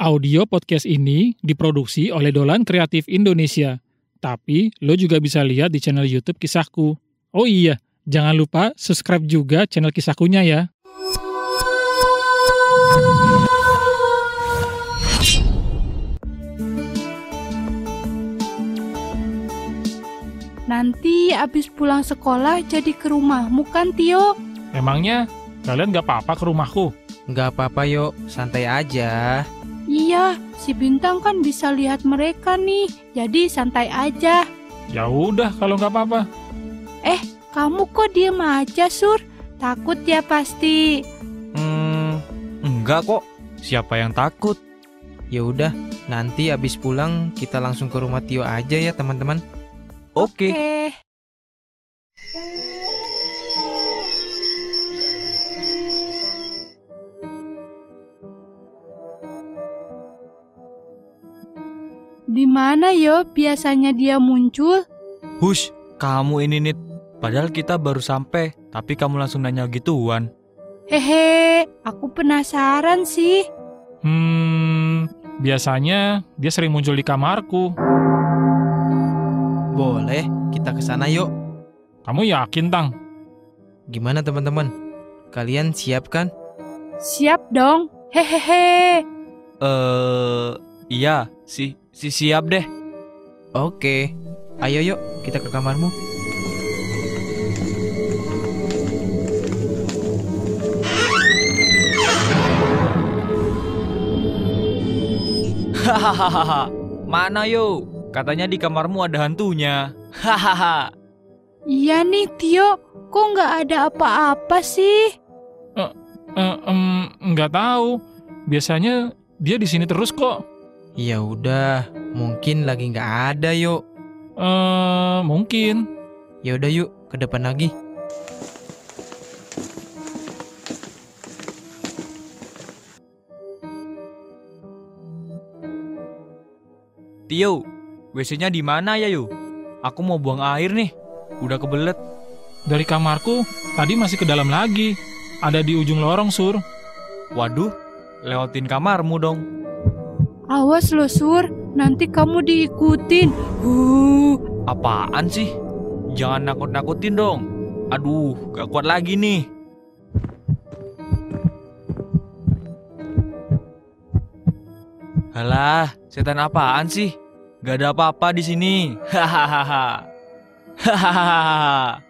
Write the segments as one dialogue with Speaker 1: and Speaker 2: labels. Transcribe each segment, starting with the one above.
Speaker 1: Audio podcast ini diproduksi oleh Dolan Kreatif Indonesia. Tapi lo juga bisa lihat di channel YouTube Kisahku. Oh iya, jangan lupa subscribe juga channel Kisahkunya ya.
Speaker 2: Nanti abis pulang sekolah jadi ke rumahmu kan Tio?
Speaker 1: Emangnya kalian gak apa-apa ke rumahku?
Speaker 3: Nggak apa-apa yuk, santai aja.
Speaker 2: Iya, si Bintang kan bisa lihat mereka nih, jadi santai aja.
Speaker 1: Ya udah kalau nggak apa-apa.
Speaker 2: Kamu kok diem aja, Sur? Takut ya pasti.
Speaker 4: Hmm, enggak kok. Siapa yang takut?
Speaker 3: Ya udah, nanti abis pulang kita langsung ke rumah Tio aja ya teman-teman.
Speaker 4: Oke.
Speaker 2: Eh, Di mana yo biasanya dia muncul?
Speaker 4: Hush, kamu ini nit. Padahal kita baru sampai, tapi kamu langsung nanya gituan.
Speaker 2: Hehe, aku penasaran sih.
Speaker 1: Hmm, biasanya dia sering muncul di kamarku.
Speaker 3: Boleh, kita ke sana yuk.
Speaker 1: Kamu yakin, Tang?
Speaker 3: Gimana teman-teman? Kalian siap kan?
Speaker 2: Siap dong. Hehehe.
Speaker 4: Eh, iya, si si siap deh.
Speaker 3: Oke. Ayo yuk, kita ke kamarmu.
Speaker 4: Hahaha. Mana yo? Katanya di kamarmu ada hantunya. Hahaha.
Speaker 2: Iya nih Tio, kok nggak ada apa-apa sih?
Speaker 1: Eh, em, nggak tahu. Biasanya dia di sini terus kok.
Speaker 3: Ya udah, mungkin lagi nggak ada yuk.
Speaker 1: Eh, mungkin.
Speaker 3: Ya udah yuk, ke depan lagi.
Speaker 4: Tio, WC-nya di mana ya yo? Aku mau buang air nih. Udah kebelet.
Speaker 1: Dari kamarku, tadi masih ke dalam lagi. Ada di ujung lorong, Sur.
Speaker 4: Waduh, lewatin kamarmu dong.
Speaker 2: Awas lo Sur, nanti kamu diikutin. Uh,
Speaker 4: Apaan sih? Jangan nakut-nakutin dong. Aduh, gak kuat lagi nih. Halah, setan apaan sih? Gak ada apa-apa di sini. Hahaha. Hahaha.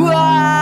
Speaker 4: Wah!